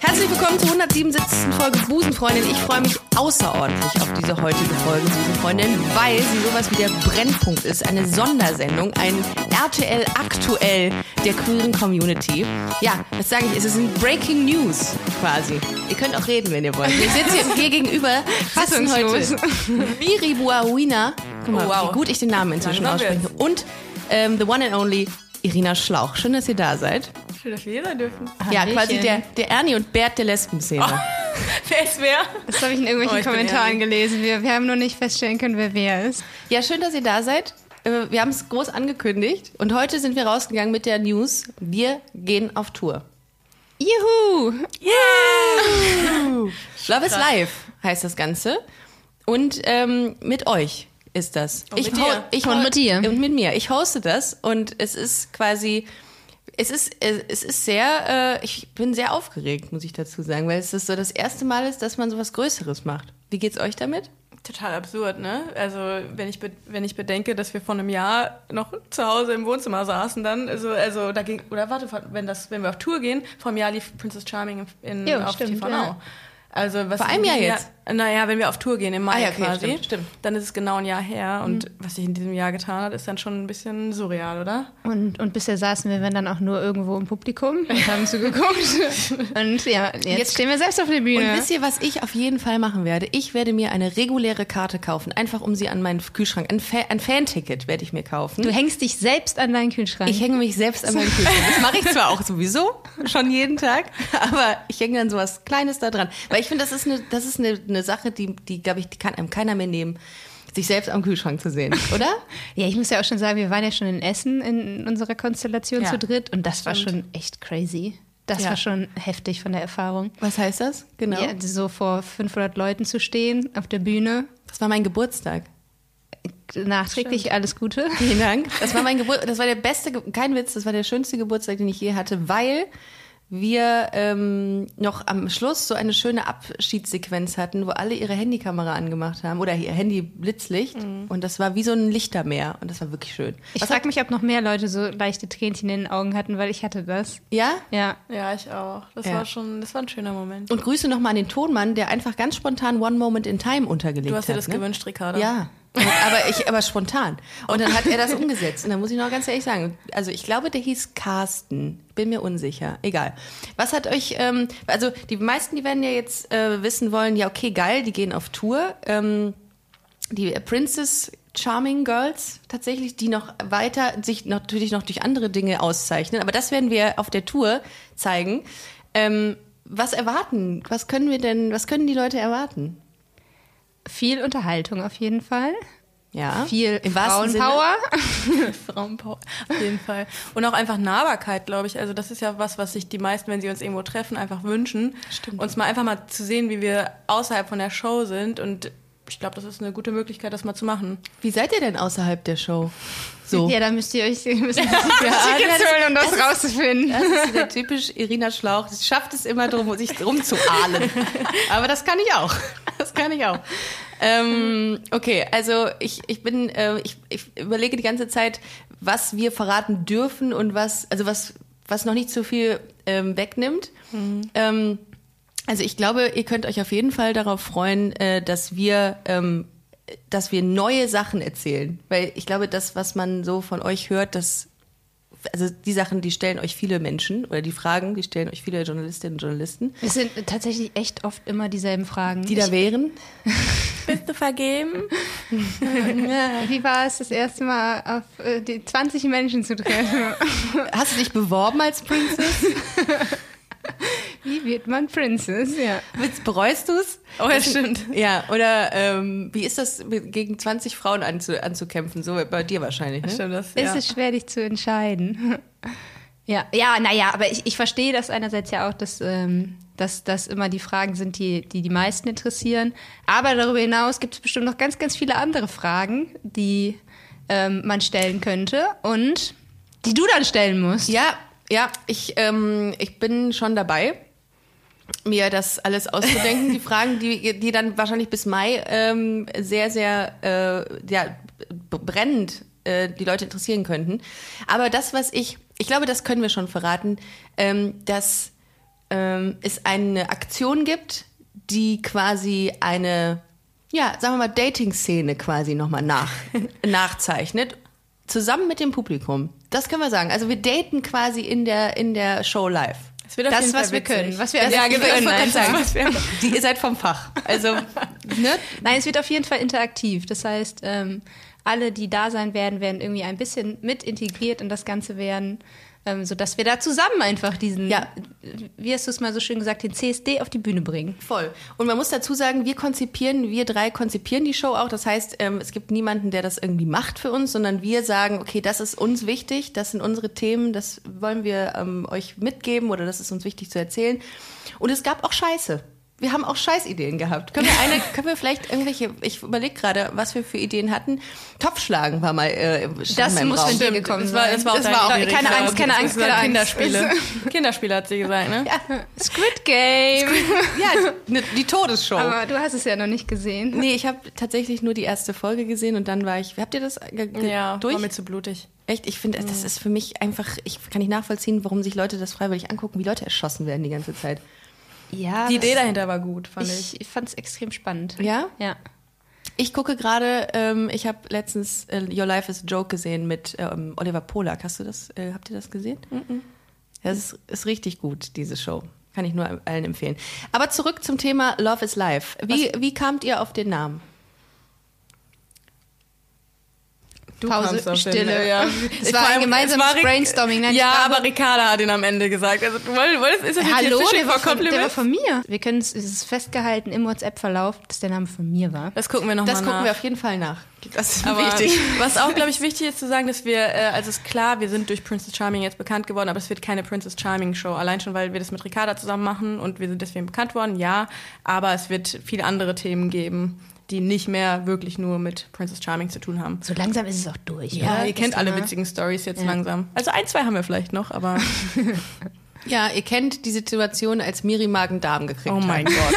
Herzlich willkommen zur 177. Folge Busenfreundin. Ich freue mich außerordentlich auf diese heutige Folge Busenfreundin, weil sie sowas wie der Brennpunkt ist. Eine Sondersendung, ein RTL aktuell der queeren Community. Ja, was sage ich? Es ist ein Breaking News quasi. Ihr könnt auch reden, wenn ihr wollt. Wir sitzen hier gegenüber, sitzen heute Miri Buawina. Guck mal, Oh, wow. wie gut ich den Namen inzwischen ausspreche. Und ähm, the one and only Irina Schlauch. Schön, dass ihr da seid. Schön, dass wir hier sein dürfen. Ja, Hallöchen. quasi der, der Ernie und Bert der Lesbenszene. Wer ist wer? Das habe ich in Oh, irgendwelchen ich bin Kommentaren gelesen. Wir, wir haben nur nicht feststellen können, wer wer ist. Ja, schön, dass ihr da seid. Äh, Wir haben es groß angekündigt und heute sind wir rausgegangen mit der News. Wir gehen auf Tour. Juhu! Love is Life heißt das Ganze. Und ähm, mit euch ist das. Und mit ho- dir. ich Und mit dir. Und mit mir. Ich hoste das und es ist quasi. Es ist, äh, es ist sehr, äh, ich bin sehr aufgeregt, muss ich dazu sagen, weil es ist so das erste Mal ist, dass man so was Größeres macht. Wie geht's euch damit? Total absurd, ne? Also, wenn ich, wenn ich bedenke, dass wir vor einem Jahr noch zu Hause im Wohnzimmer saßen, dann, also, also da ging, oder warte, wenn, das, wenn wir auf Tour gehen, vor einem Jahr lief Princess Charming in, Jo, auf stimmt, TV ja. Now. Also, was Vor einem in Jahr jetzt? Naja, wenn wir auf Tour gehen im Mai Ah ja, okay, quasi, stimmt, stimmt. dann ist es genau ein Jahr her. Und was sich in diesem Jahr getan hat, ist dann schon ein bisschen surreal, oder? Und, und bisher saßen wir wenn dann auch nur irgendwo im Publikum und haben zugeguckt. Und ja, jetzt, Jetzt- stehen wir selbst auf der Bühne. Und wisst ihr, was ich auf jeden Fall machen werde? Ich werde mir eine reguläre Karte kaufen, einfach um sie an meinen Kühlschrank, ein, Fa ein Fan-Ticket werde ich mir kaufen. du hängst dich selbst an deinen Kühlschrank. Ich hänge mich selbst an meinen Kühlschrank. Das mache ich zwar auch sowieso schon jeden Tag, aber ich hänge dann sowas Kleines da dran. Weil ich finde, das ist eine, das ist eine, eine Sache, die, die glaube ich, die kann einem keiner mehr nehmen, sich selbst am Kühlschrank zu sehen, oder? ja, ich muss ja auch schon sagen, wir waren ja schon in Essen in unserer Konstellation Ja, zu dritt und das war stimmt. schon echt crazy. Das Ja. war schon heftig von der Erfahrung. Was heißt das? Genau. Ja, so vor 500 Leuten zu stehen auf der Bühne. Das war mein Geburtstag. Nachträglich alles Gute. Vielen Dank. Das war mein Geburt, das war der beste, kein Witz, das war der schönste Geburtstag, den ich je hatte, weil wir ähm, noch am Schluss so eine schöne Abschiedssequenz hatten, wo alle ihre Handykamera angemacht haben oder ihr Handy Blitzlicht und das war wie so ein Lichtermeer und das war wirklich schön. Ich frage mich, ob noch mehr Leute so leichte Tränchen in den Augen hatten, weil ich hatte das. ja? Ja. Ja, ich auch. Das Ja. war schon, das war ein schöner Moment. Und Grüße nochmal an den Tonmann, der einfach ganz spontan One Moment in Time untergelegt Du hat. hast dir das ne? gewünscht, Ricardo. Ja. Aber ich, aber spontan. Und dann hat er das umgesetzt. Und dann muss ich noch ganz ehrlich sagen, also ich glaube, der hieß Carsten. Bin mir unsicher. Egal. Was hat euch, ähm, also die meisten, die werden ja jetzt äh, wissen wollen, ja, okay, geil, die gehen auf Tour. Ähm, die Princess Charming Girls tatsächlich, die noch weiter sich natürlich noch durch andere Dinge auszeichnen. Aber das werden wir auf der Tour zeigen. Ähm, was erwarten? Was können wir denn, was können die Leute erwarten? Viel Unterhaltung auf jeden Fall. Ja. Viel Im. Frauenpower. Frauenpower, auf jeden Fall. Und auch einfach Nahbarkeit, glaube ich. Also das ist ja was, was sich die meisten, wenn sie uns irgendwo treffen, einfach wünschen. Stimmt. Uns mal einfach mal zu sehen, wie wir außerhalb von der Show sind. Und ich glaube, das ist eine gute Möglichkeit, das mal zu machen. Wie seid ihr denn außerhalb der Show? So. Ja, da müsst ihr euch müsst ihr Ja, holen, um das, das ist- rauszufinden. Das ist der typisch Irina Schlauch. Sie schafft es immer drum, sich drum zu ahlen. Aber das kann ich auch. Das kann ich auch. Ähm, okay, also ich, ich bin, äh, ich, ich überlege die ganze Zeit, was wir verraten dürfen und was, also was, was noch nicht so viel ähm, wegnimmt. Ähm, also ich glaube, ihr könnt euch auf jeden Fall darauf freuen, äh, dass wir, ähm, dass wir neue Sachen erzählen, weil ich glaube, das, was man so von euch hört, das also die Sachen, die stellen euch viele Menschen oder die Fragen, die stellen euch viele Journalistinnen und Journalisten, Es sind tatsächlich echt oft immer dieselben Fragen. die da wären. Bist du vergeben? Wie war es, das erste Mal auf äh, die 20 Menschen zu treffen? Hast du dich beworben als Princess? Wie wird man Princess? Ja. Willst- Bereust du es? Oh, ja, stimmt. Ja, oder ähm, wie ist das, gegen 20 Frauen anzu, anzukämpfen? So bei dir wahrscheinlich, ne? Stimmt, das, Es ja. ist schwer, dich zu entscheiden. Ja, ja, naja, aber ich, ich verstehe das einerseits ja auch, dass, ähm, dass das immer die Fragen sind, die, die die meisten interessieren. Aber darüber hinaus gibt es bestimmt noch ganz, ganz viele andere Fragen, die ähm, man stellen könnte und die du dann stellen musst. Ja, ja, ich, ähm, ich bin schon dabei. Mir das alles auszudenken. die Fragen, die, die dann wahrscheinlich bis Mai ähm, sehr, sehr äh, ja, brennend äh, die Leute interessieren könnten. Aber das, was ich, ich glaube, das können wir schon verraten, ähm, dass ähm, es eine Aktion gibt, die quasi eine, ja, sagen wir mal, Dating-Szene quasi nochmal nach, nachzeichnet, zusammen mit dem Publikum. Das können wir sagen. Also wir daten quasi in der, in der Show live. Das, was wir können. Was wir das, ja, können was sagen. Was wir, die, ihr seid vom Fach. Also, ne? Nein, es wird auf jeden Fall interaktiv. Das heißt, ähm, alle, die da sein werden, werden irgendwie ein bisschen mit integriert in das Ganze werden ähm, sodass wir da zusammen einfach diesen, ja. wie hast du es mal so schön gesagt, den CSD auf die Bühne bringen. Voll. Und man muss dazu sagen, wir konzipieren, wir drei konzipieren die Show auch. Das heißt, ähm, es gibt niemanden, der das irgendwie macht für uns, sondern wir sagen, okay, das ist uns wichtig, das sind unsere Themen, das wollen wir ähm, euch mitgeben oder das ist uns wichtig zu erzählen. Und es gab auch Scheiße wir haben auch Scheißideen gehabt. Können wir eine, können wir vielleicht irgendwelche, ich überlege gerade, was wir für Ideen hatten. Topfschlagen war mal äh, Das muss von dir gekommen das war, das war, das war auch keine, keine Angst, keine Angst, keine Angst. Kinderspiele. Kinderspiele hat sie gesagt, ne? Ja. Squid Game. ja, ne, die Todesshow. Aber du hast es ja noch nicht gesehen. Nee, ich habe tatsächlich nur die erste Folge gesehen und dann war ich, habt ihr das ja, durch? war mir zu blutig. Echt, ich finde, das ist für mich einfach, ich kann nicht nachvollziehen, warum sich Leute das freiwillig angucken, wie Leute erschossen werden die ganze Zeit. Ja. Die Idee dahinter war gut, fand ich. Ich fand es extrem spannend. Ja? Ja. Ich gucke gerade, ähm, ich habe letztens äh, Your Life is a Joke gesehen mit ähm, Oliver Polak. Hast du das, äh, habt ihr das gesehen? Mm -mm. Das ist, ist richtig gut, diese Show. Kann ich nur allen empfehlen. Aber zurück zum Thema Love is Life. Wie, wie kamt ihr auf den Namen? Du Pause, Stille. Ja. Es war ein gemeinsames war Brainstorming. Nein, ja, aber Ricarda hat ihn am Ende gesagt. Also, du wolltest, ist das Hallo, der war, von, der war von mir. Wir können es, es ist festgehalten im WhatsApp-Verlauf, dass der Name von mir war. Das gucken wir nochmal nach. Das gucken wir auf jeden Fall nach. Das ist aber wichtig. Was auch, glaube ich, wichtig ist zu sagen, dass wir, äh, also ist klar, wir sind durch Princess Charming jetzt bekannt geworden, aber es wird keine Princess Charming Show. Allein schon, weil wir das mit Ricarda zusammen machen und wir sind deswegen bekannt worden, ja. Aber es wird viele andere Themen geben die nicht mehr wirklich nur mit Princess Charming zu tun haben. So langsam ist es auch durch. Ja, ihr kennt alle witzigen Stories jetzt ja. langsam. Also ein, zwei haben wir vielleicht noch, aber. ja, ihr kennt die Situation, als Miri Magen-Darm gekriegt hat. Oh mein Gott.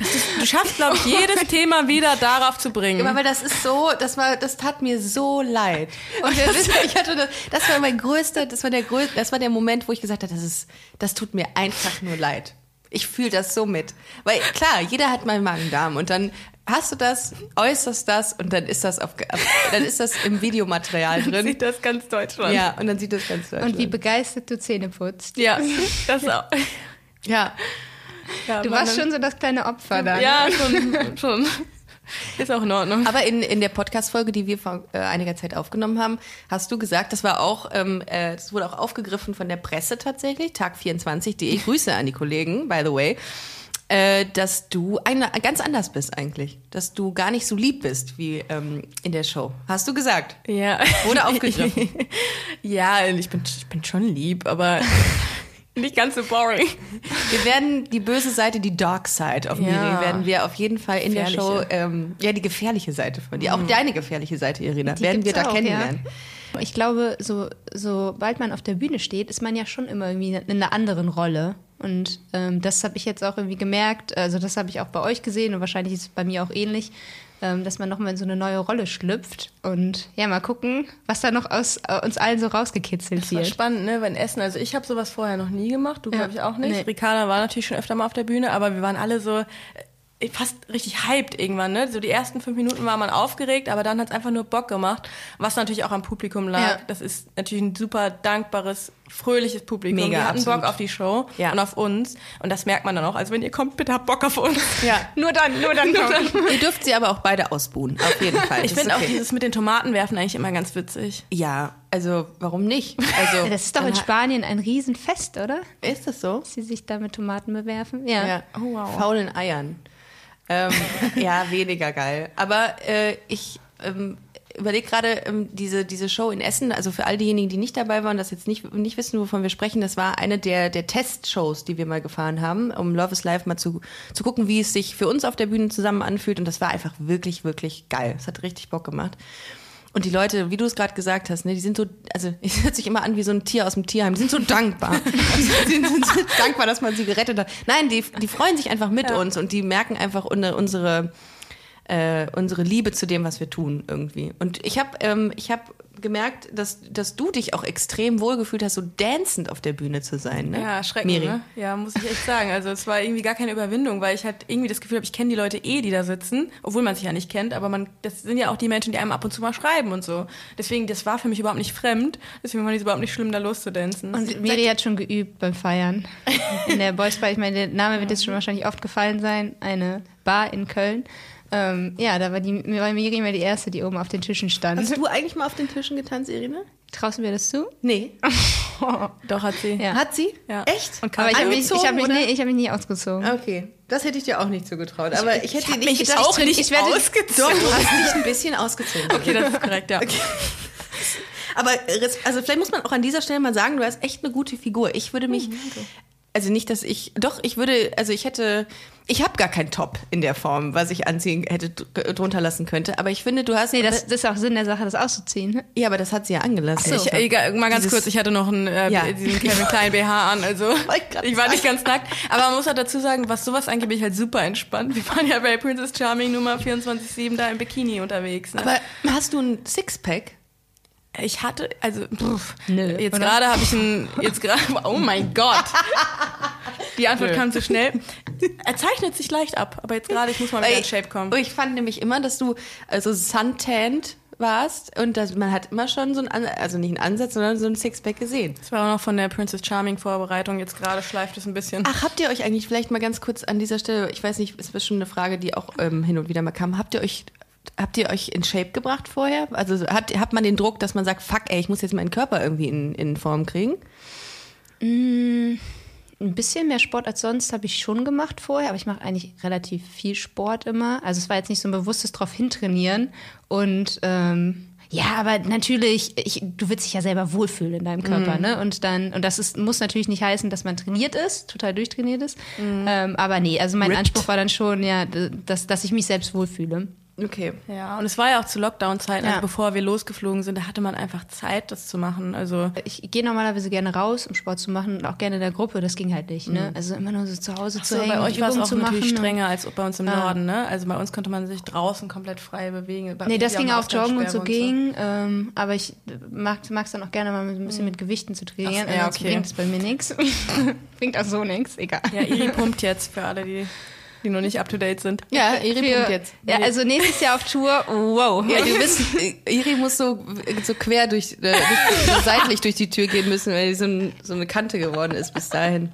Ist, du schaffst, glaube ich, jedes Thema wieder darauf zu bringen. Ja, weil das ist so, das war, das tat mir so leid. Und das, ich hatte das, das war mein größter, das war der größte, das war der Moment, wo ich gesagt habe, das ist, das tut mir einfach nur leid. Ich fühle das so mit. Weil klar, jeder hat mal Magen-Darm und dann hast du das, äußerst das und dann ist das auf, dann ist das im Videomaterial drin. Dann sieht das ganz Deutschland. Ja, und dann sieht das ganz Deutschland. Und wie begeistert du Zähne putzt. Ja, das auch. Ja. ja du warst schon so das kleine Opfer da. Ja, schon, schon. Ist auch in Ordnung. Aber in, in der Podcast-Folge, die wir vor äh, einiger Zeit aufgenommen haben, hast du gesagt, das war auch, ähm, äh, das wurde auch aufgegriffen von der Presse tatsächlich, tag24.de. Grüße an die Kollegen, by the way. Äh, dass du eine, ganz anders bist eigentlich. Dass du gar nicht so lieb bist wie ähm, in der Show. Hast du gesagt? Ja. Wurde aufgegriffen. ja, ich bin, ich bin schon lieb, aber nicht ganz so boring. Wir werden die böse Seite, die Dark Side auf ja. Miri, werden wir auf jeden Fall in der Show, ähm, ja, die gefährliche Seite von dir, auch mhm. deine gefährliche Seite, Irina, die werden wir da auch, kennenlernen. Ja. Ich glaube, so, sobald man auf der Bühne steht, ist man ja schon immer irgendwie in einer anderen Rolle. Und ähm, das habe ich jetzt auch irgendwie gemerkt. Also das habe ich auch bei euch gesehen und wahrscheinlich ist es bei mir auch ähnlich, dass man nochmal in so eine neue Rolle schlüpft. Und ja, mal gucken, was da noch aus äh, uns allen so rausgekitzelt das wird. Das spannend, ne? Wenn Essen, also ich habe sowas vorher noch nie gemacht, du ja. glaube ich auch nicht. Nee. Ricarda war natürlich schon öfter mal auf der Bühne, aber wir waren alle so, fast richtig hyped irgendwann, ne? So die ersten fünf Minuten war man aufgeregt, aber dann hat es einfach nur Bock gemacht, was natürlich auch am Publikum lag. Ja. Das ist natürlich ein super dankbares, fröhliches Publikum. Mega, die hatten absolut. Bock auf die Show ja. und auf uns und das merkt man dann auch. Also wenn ihr kommt, bitte habt Bock auf uns. Ja. nur dann, nur dann, nur dann. ihr dürft sie aber auch beide ausbuhen, auf jeden Fall. ich finde okay. auch dieses mit den Tomaten werfen eigentlich immer ganz witzig. Ja, also warum nicht? Also das ist doch in Spanien ein Riesenfest, oder? Ist das so? Sie sich da mit Tomaten bewerfen? Ja. ja. Oh, wow. Faulen Eiern. Ähm, ja, weniger geil. Aber äh, ich ähm, überlege gerade ähm, diese, diese Show in Essen, also für all diejenigen, die nicht dabei waren, das jetzt nicht, nicht wissen, wovon wir sprechen, das war eine der, der Testshows, die wir mal gefahren haben, um Love is Life mal zu, zu gucken, wie es sich für uns auf der Bühne zusammen anfühlt. Und das war einfach wirklich, wirklich geil. Es hat richtig Bock gemacht. Und die Leute, wie du es gerade gesagt hast, ne, die sind so, also es hört sich immer an wie so ein Tier aus dem Tierheim, die sind so dankbar. die sind, sind so dankbar, dass man sie gerettet hat. Nein, die, die freuen sich einfach mit uns und die merken einfach unsere, äh, unsere Liebe zu dem, was wir tun irgendwie. Und ich habe ähm, ich hab gemerkt, dass, dass du dich auch extrem wohlgefühlt hast, so dancend auf der Bühne zu sein. Ne? Ja, schrecklich. Ne? Ja, muss ich echt sagen. Also es war irgendwie gar keine Überwindung, weil ich halt irgendwie das Gefühl habe, ich kenne die Leute eh, die da sitzen, obwohl man sich ja nicht kennt, aber man, das sind ja auch die Menschen, die einem ab und zu mal schreiben und so. Deswegen, das war für mich überhaupt nicht fremd. Deswegen war es überhaupt nicht schlimm, da loszudancen. Und Miri hat schon geübt beim Feiern. In der Boys Bar, ich meine, der Name wird jetzt schon wahrscheinlich oft gefallen sein, eine Bar in Köln. Ähm, ja, da war, die, war Miri immer die Erste, die oben auf den Tischen stand. Hast du eigentlich mal auf den Tischen getanzt, Irene? Traust du mir das zu? Nee. Doch, hat sie. Ja. Hat sie? Ja. Echt? Und aber ich habe mich, ich hab mich, nee, hab mich nie ausgezogen. Okay, das hätte ich dir auch nicht zugetraut. Aber ich, ich hätte ich nicht gedacht, auch nicht ich werde, ausgezogen. Doch, du hast dich ein bisschen ausgezogen. Okay, das ist korrekt, ja. Okay. Aber also vielleicht muss man auch an dieser Stelle mal sagen, du hast echt eine gute Figur. Ich würde mich, okay. Also nicht, dass ich, doch, ich würde, also ich hätte, ich habe gar keinen Top in der Form, was ich anziehen hätte drunter lassen könnte. Aber ich finde, du hast. Nee, das, das ist auch Sinn der Sache, das auszuziehen. Ne? Ja, aber das hat sie ja angelassen. So. Ich, egal, mal ganz Dieses, kurz, ich hatte noch einen, äh, ja. diesen Kevin Klein BH an, also ich war nicht ganz nackt. Aber man muss halt dazu sagen, was sowas angeht, bin ich halt super entspannt. Wir waren ja bei Princess Charming Nummer 24-7 da im Bikini unterwegs. Ne? Aber hast du ein Sixpack? Ich hatte, also, pff, Nö, jetzt gerade habe ich ein, jetzt gerade, oh mein Gott. Die Antwort Nö. kam zu schnell. Er zeichnet sich leicht ab, aber jetzt gerade, ich muss mal wieder in Shape kommen. Ich fand nämlich immer, dass du also suntanned warst und dass man hat immer schon so ein, also nicht einen Ansatz, sondern so ein Sixpack gesehen. Das war auch noch von der Princess Charming Vorbereitung. Jetzt gerade schleift es ein bisschen. Ach, habt ihr euch eigentlich vielleicht mal ganz kurz an dieser Stelle, ich weiß nicht, ist bestimmt eine Frage, die auch ähm, hin und wieder mal kam, habt ihr euch Habt ihr euch in Shape gebracht vorher? Also hat, hat man den Druck, dass man sagt, fuck, ey, ich muss jetzt meinen Körper irgendwie in, in Form kriegen? Mm, ein bisschen mehr Sport als sonst habe ich schon gemacht vorher, aber ich mache eigentlich relativ viel Sport immer. Also es war jetzt nicht so ein bewusstes drauf hintrainieren. Und ähm, ja, aber natürlich, ich, du willst dich ja selber wohlfühlen in deinem Körper, mm. ne? Und dann, und das ist, muss natürlich nicht heißen, dass man trainiert ist, total durchtrainiert ist. Mm. Ähm, aber nee, also mein Ripped. Anspruch war dann schon, ja, dass, dass ich mich selbst wohlfühle. Okay. Ja, und es war ja auch zu Lockdown-Zeiten, also ja. also bevor wir losgeflogen sind, da hatte man einfach Zeit, das zu machen. Also ich gehe normalerweise gerne raus, um Sport zu machen, und auch gerne in der Gruppe. Das ging halt nicht. Ne? Mhm. Also immer nur so zu Hause Ach zu so, hängen. Bei euch war es auch natürlich strenger als bei uns im ja. Norden. Ne? Also bei uns konnte man sich draußen komplett frei bewegen. nee, das ging auch Joggen und so und ging. So. Ähm, aber ich mag es dann auch gerne mal ein bisschen mhm. mit Gewichten zu trainieren. Ach, ja, okay. bringt es bei mir nichts. bringt auch so nichts. Egal. Ja, Iri pumpt jetzt für alle, die die noch nicht up to date sind. Ja, Iri Für, pumpt jetzt. Ja, also nächstes Jahr auf Tour. Wow. Ja, du bist, Iri muss so, so quer durch, äh, so seitlich durch die Tür gehen müssen, weil sie so, ein, so eine Kante geworden ist bis dahin.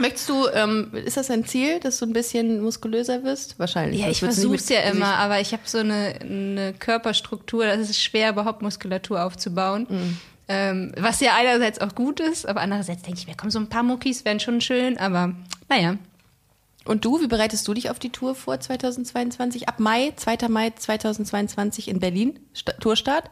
Möchtest du, ähm, ist das ein Ziel, dass du ein bisschen muskulöser wirst? Wahrscheinlich. Ja, ich versuche es ja immer, aber ich habe so eine, eine Körperstruktur, das ist schwer, überhaupt Muskulatur aufzubauen. Mhm. Ähm, was ja einerseits auch gut ist, aber andererseits denke ich mir, komm, so ein paar Muckis wären schon schön, aber naja. Und du, wie bereitest du dich auf die Tour vor 2022? Ab Mai, 2. Mai 2022 in Berlin, St Tourstart?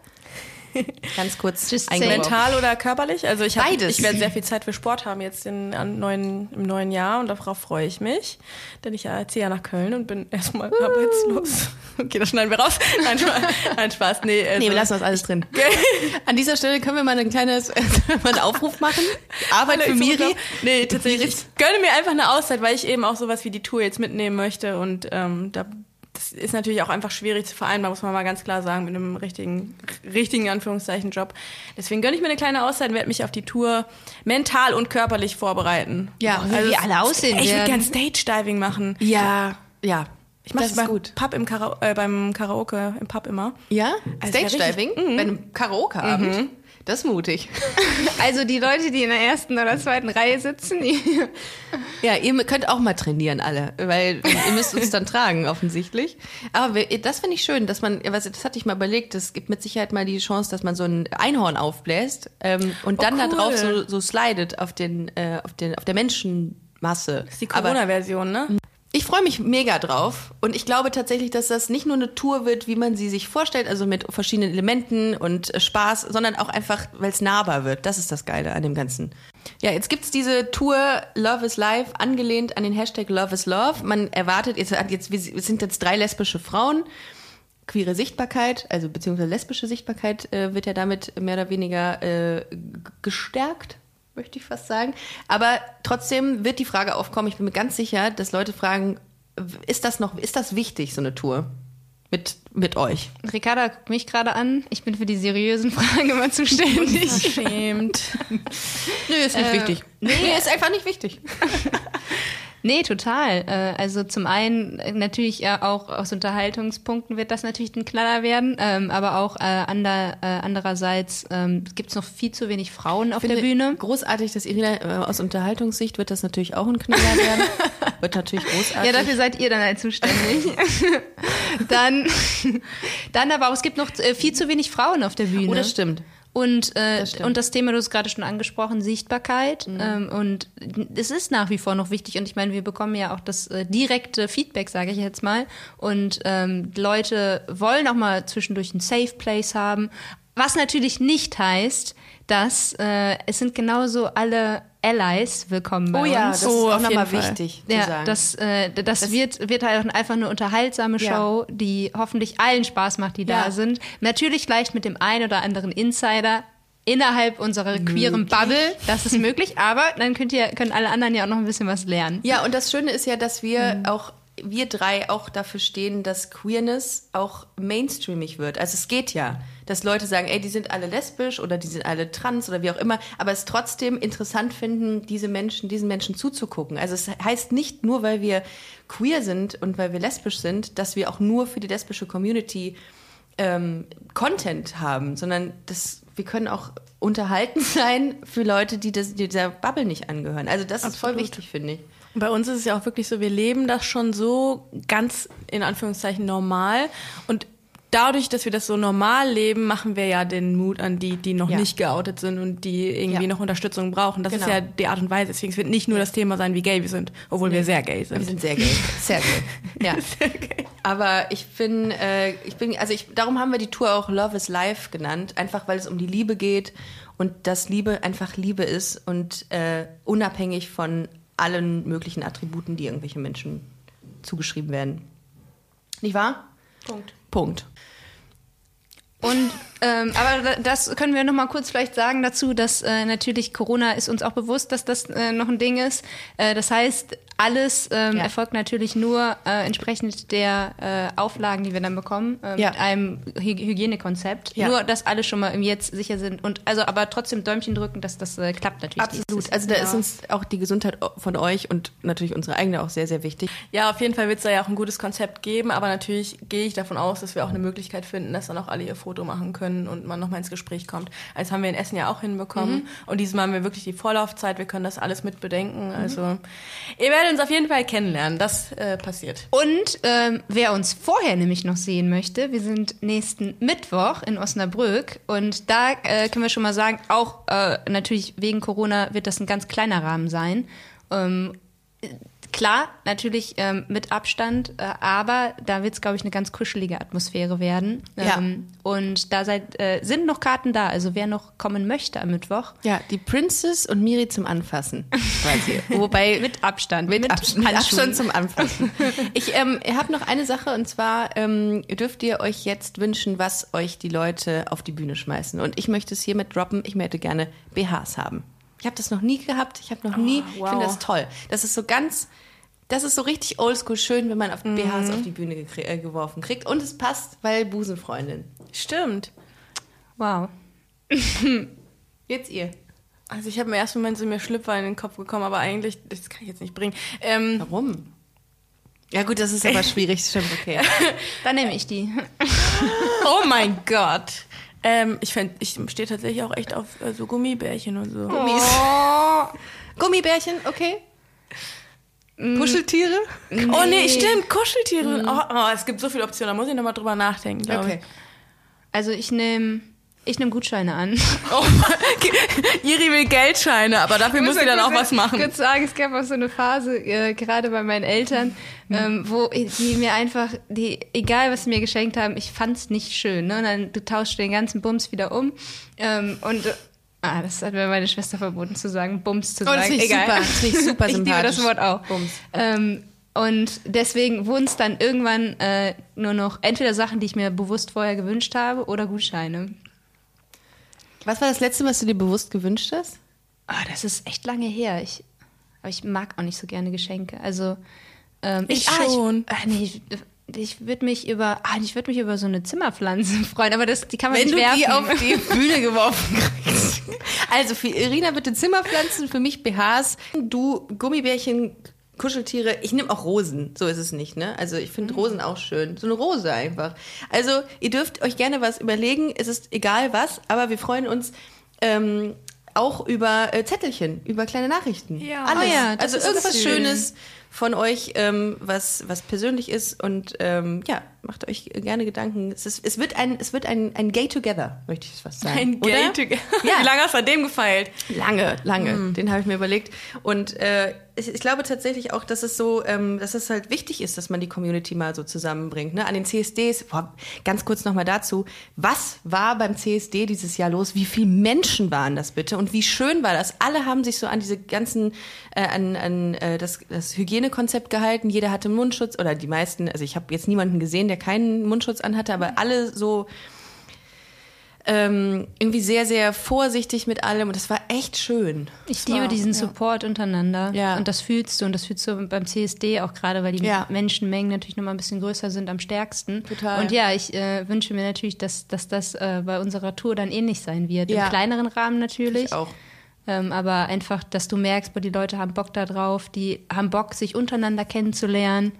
Ganz kurz. Mental oder körperlich? Also ich, hab, ich werde sehr viel Zeit für Sport haben jetzt in, neuen, im neuen Jahr und darauf freue ich mich. Denn ich ziehe ja nach Köln und bin erstmal uh. arbeitslos. Okay, das schneiden wir raus. Nein, Spaß. Nein, Spaß. Nee, also, nee, wir lassen das alles drin. An dieser Stelle können wir mal ein kleines mal einen Aufruf machen. Arbeit für Miri. Nee, tatsächlich. Ich gönne mir einfach eine Auszeit, weil ich eben auch sowas wie die Tour jetzt mitnehmen möchte und ähm, da das ist natürlich auch einfach schwierig zu vereinbaren, muss man mal ganz klar sagen, mit einem richtigen, richtigen Anführungszeichen Job. Deswegen gönne ich mir eine kleine Auszeit und werde mich auf die Tour mental und körperlich vorbereiten. Ja, also, wie alle aussehen Ich würde gerne Stage-Diving machen. Ja, ja. Ich mache das, das gut. Pub im Kara äh, beim Karaoke im Pub immer. Ja? Also Stage-Diving? Mhm. Bei einem Karaoke-Abend? Mhm. Das ist mutig. Also die Leute, die in der ersten oder zweiten Reihe sitzen. ja, ihr könnt auch mal trainieren alle, weil ihr müsst uns dann tragen offensichtlich. Aber das finde ich schön, dass man, das hatte ich mal überlegt, es gibt mit Sicherheit mal die Chance, dass man so ein Einhorn aufbläst ähm, und oh, dann cool. da drauf so, so slidet auf den, äh, auf den, auf der Menschenmasse. Das ist die Corona-Version, ne? Ich freue mich mega drauf und ich glaube tatsächlich, dass das nicht nur eine Tour wird, wie man sie sich vorstellt, also mit verschiedenen Elementen und äh, Spaß, sondern auch einfach, weil es nahbar wird. Das ist das Geile an dem Ganzen. Ja, jetzt gibt's diese Tour Love is Life, angelehnt an den Hashtag Love is Love. Man erwartet, jetzt, jetzt wir sind jetzt drei lesbische Frauen queere Sichtbarkeit, also beziehungsweise lesbische Sichtbarkeit äh, wird ja damit mehr oder weniger äh, gestärkt, möchte ich fast sagen. Aber trotzdem wird die Frage aufkommen, ich bin mir ganz sicher, dass Leute fragen, ist das noch, ist das wichtig, so eine Tour? Mit, mit euch. Ricarda guckt mich gerade an. Ich bin für die seriösen Fragen immer zuständig. Verschämt. Nö, ist nicht äh, wichtig. Nee, ist einfach nicht wichtig. Nee, total. Äh, also zum einen äh, natürlich auch aus Unterhaltungspunkten wird das natürlich ein Knaller werden, ähm, aber auch äh, andererseits ähm, gibt es noch viel zu wenig Frauen auf der Bühne. Großartig, dass Irina aus Unterhaltungssicht wird das natürlich auch ein Knaller werden. wird natürlich großartig. Ja, dafür seid ihr dann halt zuständig. dann, dann aber auch, es gibt noch viel zu wenig Frauen auf der Bühne. Oh, das stimmt. Und, äh, das und das Thema, du hast gerade schon angesprochen, Sichtbarkeit. Mhm. Ähm, und es ist nach wie vor noch wichtig. Und ich meine, wir bekommen ja auch das äh, direkte Feedback, sage ich jetzt mal. Und ähm, Leute wollen auch mal zwischendurch ein Safe Place haben. Was natürlich nicht heißt, dass äh, es sind genauso alle Allies willkommen bei oh ja, uns. das oh, ist auch nochmal wichtig ja, zu sagen. Das, äh, das, das, wird, wird halt einfach eine unterhaltsame Show, ja. die hoffentlich allen Spaß macht, die ja. da sind. Natürlich leicht mit dem einen oder anderen Insider innerhalb unserer queeren Bubble. Das ist möglich, aber dann könnt ihr, können alle anderen ja auch noch ein bisschen was lernen. Ja, und das Schöne ist ja, dass wir mhm. auch wir drei auch dafür stehen, dass Queerness auch mainstreamig wird. Also es geht ja, dass Leute sagen, ey, die sind alle lesbisch oder die sind alle trans oder wie auch immer, aber es trotzdem interessant finden, diese Menschen, diesen Menschen zuzugucken. Also es heißt nicht nur, weil wir queer sind und weil wir lesbisch sind, dass wir auch nur für die lesbische Community ähm, Content haben, sondern das, wir können auch unterhalten sein für Leute, die, das, die dieser Bubble nicht angehören. Also das Absolut. ist voll wichtig, finde ich. Bei uns ist es ja auch wirklich so, wir leben das schon so ganz in Anführungszeichen normal und dadurch, dass wir das so normal leben, machen wir ja den Mut an die, die noch ja. nicht geoutet sind und die irgendwie ja. noch Unterstützung brauchen. Das genau. ist ja die Art und Weise. Deswegen wird nicht nur das Thema sein, wie gay wir sind, obwohl nee. wir sehr gay sind. Wir sind sehr gay. Sehr gay. Ja. Sehr gay. Aber ich bin, äh, ich bin, also ich, darum haben wir die Tour auch Love is Life genannt, einfach weil es um die Liebe geht und dass Liebe einfach Liebe ist und äh, unabhängig von allen möglichen Attributen, die irgendwelche Menschen zugeschrieben werden. Nicht wahr? Punkt. Punkt. Und ähm, aber das können wir noch mal kurz vielleicht sagen dazu, dass äh, natürlich Corona ist uns auch bewusst, dass das äh, noch ein Ding ist. Äh, das heißt, alles ähm, ja. erfolgt natürlich nur äh, entsprechend der äh, Auflagen, die wir dann bekommen, äh, ja. mit einem Hy Hygienekonzept. Ja. Nur, dass alle schon mal im Jetzt sicher sind und also aber trotzdem Däumchen drücken, dass das äh, klappt natürlich. Absolut. Also da ist uns auch die Gesundheit von euch und natürlich unsere eigene auch sehr, sehr wichtig. Ja, auf jeden Fall wird es da ja auch ein gutes Konzept geben, aber natürlich gehe ich davon aus, dass wir auch eine Möglichkeit finden, dass dann auch alle ihr Foto machen können und man nochmal ins Gespräch kommt. Das haben wir in Essen ja auch hinbekommen. Mhm. Und dieses Mal haben wir wirklich die Vorlaufzeit, wir können das alles mit bedenken. Mhm. Also ihr werdet uns auf jeden Fall kennenlernen. Das äh, passiert. Und ähm, wer uns vorher nämlich noch sehen möchte, wir sind nächsten Mittwoch in Osnabrück und da äh, können wir schon mal sagen, auch äh, natürlich wegen Corona wird das ein ganz kleiner Rahmen sein. Ähm, Klar, natürlich ähm, mit Abstand, äh, aber da wird es, glaube ich, eine ganz kuschelige Atmosphäre werden. Ähm, ja. Und da seid, äh, sind noch Karten da, also wer noch kommen möchte am Mittwoch. Ja, die Princess und Miri zum Anfassen. Wobei mit Abstand. Mit, mit Abstand, Abstand zum Anfassen. Ich ähm, habe noch eine Sache und zwar ähm, dürft ihr euch jetzt wünschen, was euch die Leute auf die Bühne schmeißen. Und ich möchte es hiermit droppen, ich möchte gerne BHs haben. Ich habe das noch nie gehabt. Ich habe noch nie. Oh, wow. Ich finde das toll. Das ist so ganz. Das ist so richtig oldschool schön, wenn man auf mhm. BHs auf die Bühne äh, geworfen kriegt. Und es passt, weil Busenfreundin. Stimmt. Wow. jetzt ihr. Also ich habe im ersten Moment so mir Schlüpfer in den Kopf gekommen, aber eigentlich, das kann ich jetzt nicht bringen. Ähm, Warum? Ja gut, das ist aber schwierig, stimmt, okay. Dann nehme ich die. oh mein Gott. Ähm, ich fänd, ich stehe tatsächlich auch echt auf äh, so Gummibärchen und so. Gummis. Oh. Gummibärchen, okay. Mm. Kuscheltiere? Nee. Oh nee, stimmt, Kuscheltiere. Mm. Oh, oh, es gibt so viele Optionen, da muss ich nochmal drüber nachdenken, okay. Ich. Also ich nehme ich nehme Gutscheine an. Oh, Iri will Geldscheine, aber dafür muss sie dann auch was machen. Ich würde sagen, es gab auch so eine Phase, äh, gerade bei meinen Eltern, ähm, wo die mir einfach, die, egal was sie mir geschenkt haben, ich fand es nicht schön. Ne? Und dann du tauschst den ganzen Bums wieder um. Ähm, und Ah, das hat mir meine Schwester verboten zu sagen, Bums zu sagen. Oh, das ist Egal. super, das ist super Ich liebe das Wort auch. Bums. Ähm, Und deswegen wurden es dann irgendwann äh, nur noch entweder Sachen, die ich mir bewusst vorher gewünscht habe, oder Gutscheine. Was war das letzte, was du dir bewusst gewünscht hast? Ah, das ist echt lange her. Ich, aber ich mag auch nicht so gerne Geschenke. Also ähm, Ich ah, schon. Ich, ah, nee, ich, ich würde mich über, ah, ich würde mich über so eine Zimmerpflanze freuen, aber das, die kann man Wenn nicht du werfen. die auf die Bühne geworfen kriegst. Also für Irina bitte Zimmerpflanzen, für mich BHs, du Gummibärchen, Kuscheltiere. Ich nehme auch Rosen, so ist es nicht, ne? Also ich finde Rosen auch schön. So eine Rose einfach. Also ihr dürft euch gerne was überlegen, es ist egal was, aber wir freuen uns ähm, auch über äh, Zettelchen, über kleine Nachrichten. Ja. Alles. Oh ja, das also irgendwas süß. Schönes von euch, ähm, was, was persönlich ist und ähm, ja, macht euch gerne Gedanken. Es, ist, es wird ein, es wird ein, ein Gay Together, möchte ich fast sagen. Ein? Gay Together. Ja. Wie lange hast du an dem gefeilt? Lange, lange. Den habe ich mir überlegt. Und äh, ich, ich glaube tatsächlich auch, dass es so, ähm, dass es halt wichtig ist, dass man die Community mal so zusammenbringt. Ne? An den CSDs, boah, ganz kurz nochmal dazu, was war beim CSD dieses Jahr los? Wie viele Menschen waren das bitte? Und wie schön war das? Alle haben sich so an diese ganzen, äh, an, an äh, das, das Hygienekonzept gehalten. Jeder hatte Mundschutz oder die meisten, also ich habe jetzt niemanden gesehen, der keinen Mundschutz anhatte, aber alle so ähm, irgendwie sehr, sehr vorsichtig mit allem und das war echt schön. Ich liebe diesen Support untereinander. Ja. Und das fühlst du. Und das fühlst du beim CSD auch gerade, weil die Ja. Menschenmengen natürlich nochmal ein bisschen größer sind am stärksten. Total. Und ja, ich äh, wünsche mir natürlich, dass, dass das äh, bei unserer Tour dann ähnlich sein wird. Ja. Im kleineren Rahmen natürlich. Ich auch. Ähm, aber einfach, dass du merkst, boah, die Leute haben Bock da drauf, die haben Bock, sich untereinander kennenzulernen.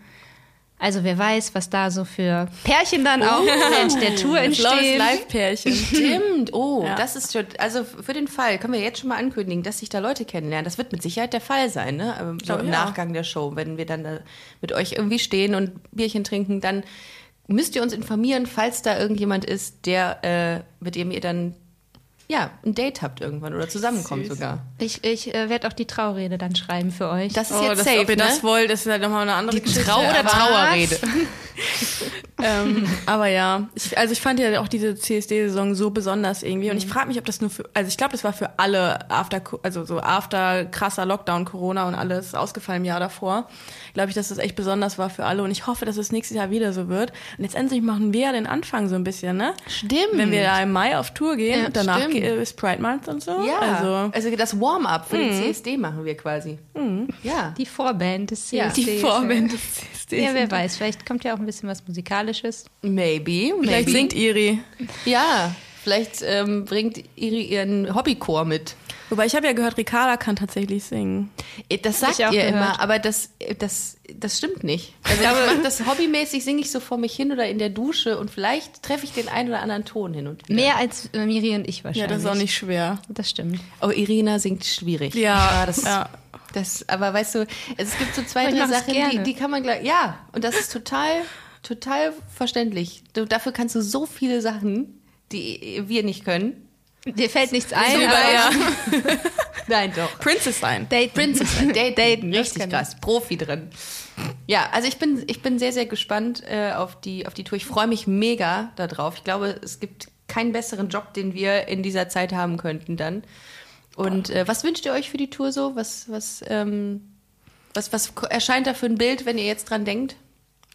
Also wer weiß, was da so für Pärchen dann auch während der Tour entstehen. Live-Pärchen. Stimmt, oh, Ja. das ist schon, also für den Fall können wir jetzt schon mal ankündigen, dass sich da Leute kennenlernen. Das wird mit Sicherheit der Fall sein, ne? Ähm, So Glaub, im ja. Nachgang der Show, wenn wir dann da mit euch irgendwie stehen und Bierchen trinken, dann müsst ihr uns informieren, falls da irgendjemand ist, der äh, mit dem ihr dann ja ein Date habt irgendwann oder zusammenkommt Süß. sogar. Ich, ich äh, werde auch die Traurede dann schreiben für euch. Das ist Oh, jetzt das, safe, ob ihr ne? das wollt, das ist halt nochmal eine andere Die Geschichte. Trau- oder aber- Trauerrede. ähm, aber ja, ich, also ich fand ja auch diese CSD-Saison so besonders irgendwie. Und ich frage mich, ob das nur für, also ich glaube, das war für alle after, also so after krasser Lockdown, Corona und alles ausgefallen im Jahr davor. Glaube ich, dass das echt besonders war für alle. Und ich hoffe, dass es nächstes Jahr wieder so wird. Und letztendlich machen wir ja den Anfang so ein bisschen, ne? Stimmt. Wenn wir da im Mai auf Tour gehen, Ja, danach stimmt. Ge- ist Pride Month und so. ja, Also, also, das Warm-up für den CSD machen wir quasi. Ja. Die Vorband des Ja. CSD. die Vorband des CSD. Ja, wer weiß, vielleicht kommt ja auch ein bisschen was Musikalisches. Maybe, maybe. Vielleicht singt Iri. Ja, vielleicht ähm, bringt Iri ihren Hobbychor mit. Wobei ich habe ja gehört, Ricarda kann tatsächlich singen. Äh, Das sagt ich auch ihr gehört. immer, aber das, äh, das, das stimmt nicht. Also ich mache das hobbymäßig, singe ich so vor mich hin oder in der Dusche und vielleicht treffe ich den einen oder anderen Ton hin und wieder. Mehr als äh, Miri und ich wahrscheinlich. Ja, das ist auch nicht schwer. Das stimmt. Oh, Irina singt schwierig. Ja, das, ja. das, aber weißt du, es gibt so zwei, Aber drei Sachen, die, die kann man gleich, ja, und das ist total, total verständlich. Du, dafür kannst du so viele Sachen, die wir nicht können. Dir fällt nichts ein, Super, aber ja. Nein, doch. Princess sein. Date Princess Date, Daten, richtig kann krass, Profi drin. Ja, also ich bin, ich bin sehr, sehr gespannt äh, auf, die, auf die Tour. Ich freue mich mega darauf. Ich glaube, es gibt keinen besseren Job, den wir in dieser Zeit haben könnten dann. Und äh, was wünscht ihr euch für die Tour so? Was, was, ähm, was, was erscheint da für ein Bild, wenn ihr jetzt dran denkt?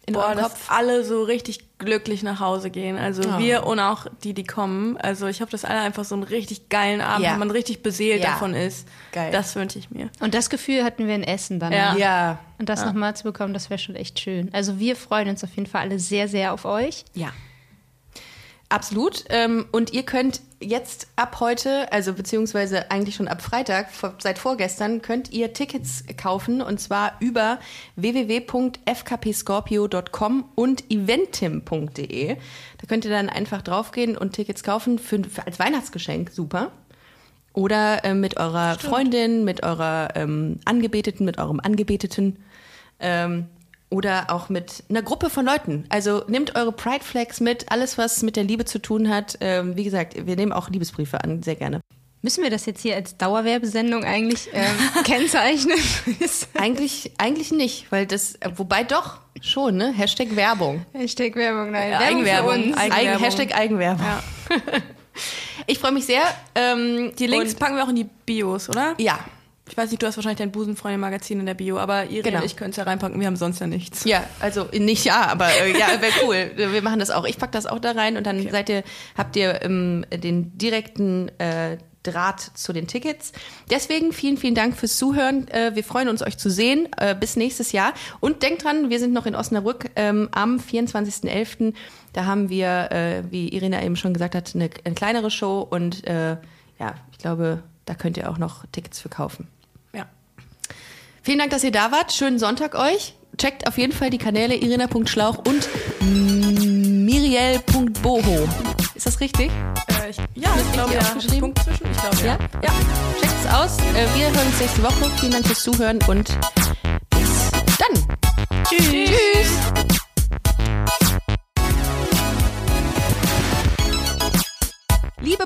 In Boah, eurem dass Kopf? alle so richtig glücklich nach Hause gehen. Also Oh. wir und auch die, die kommen. Also ich hoffe, dass alle einfach so einen richtig geilen Abend Ja. haben, man richtig beseelt Ja. davon ist. Geil. Das wünsche ich mir. Und das Gefühl hatten wir in Essen dann. Ja. Ja. Und das nochmal zu bekommen, das wäre schon echt schön. Also wir freuen uns auf jeden Fall alle sehr, sehr auf euch. Ja. Absolut. Ähm, und ihr könnt jetzt ab heute, also beziehungsweise eigentlich schon ab Freitag, seit vorgestern, könnt ihr Tickets kaufen und zwar über www.fkpscorpio.com und eventim.de. Da könnt ihr dann einfach draufgehen und Tickets kaufen für, für als Weihnachtsgeschenk. Super. Oder äh, mit eurer Freundin, mit eurer ähm, Angebeteten, mit eurem Angebeteten. Ähm, oder auch mit einer Gruppe von Leuten. Also nehmt eure Pride Flags mit, alles, was mit der Liebe zu tun hat. Ähm, wie gesagt, wir nehmen auch Liebesbriefe an, sehr gerne. Müssen wir das jetzt hier als Dauerwerbesendung eigentlich ähm, kennzeichnen? Eigentlich, eigentlich nicht, weil das, äh, wobei doch, schon, ne? Hashtag Werbung. Hashtag Werbung, nein. Ja, Werbung Eigenwerbung. Eigenwerbung. Eigen, Hashtag Eigenwerbung. Ich freue mich sehr. Ähm, Die Links und- packen wir auch in die Bios, oder? Ja, Ich weiß nicht, du hast wahrscheinlich dein Busenfreundin-Magazin in der Bio, aber Irene genau. und ich können es ja reinpacken, wir haben sonst ja nichts. Ja, also nicht ja, aber äh, ja, wäre cool. Wir machen das auch. Ich pack das auch da rein und dann okay. seid ihr, habt ihr ähm, den direkten äh, Draht zu den Tickets. Deswegen vielen, vielen Dank fürs Zuhören. Äh, wir freuen uns, euch zu sehen. Äh, bis nächstes Jahr. Und denkt dran, wir sind noch in Osnabrück ähm, am 24.11. Da haben wir, äh, wie Irina eben schon gesagt hat, eine, eine kleinere Show und äh, ja, ich glaube, da könnt ihr auch noch Tickets für kaufen. Vielen Dank, dass ihr da wart. Schönen Sonntag euch. Checkt auf jeden Fall die Kanäle irina.schlauch und miriel.boho. Ist das richtig? Äh, ich, ja, ich glaube ja. Punkt zwischen. Ich glaube ja. ja. ja. Checkt es aus. Äh, wir hören uns nächste Woche. Vielen Dank fürs Zuhören und bis dann. Tschüss. Tschüss.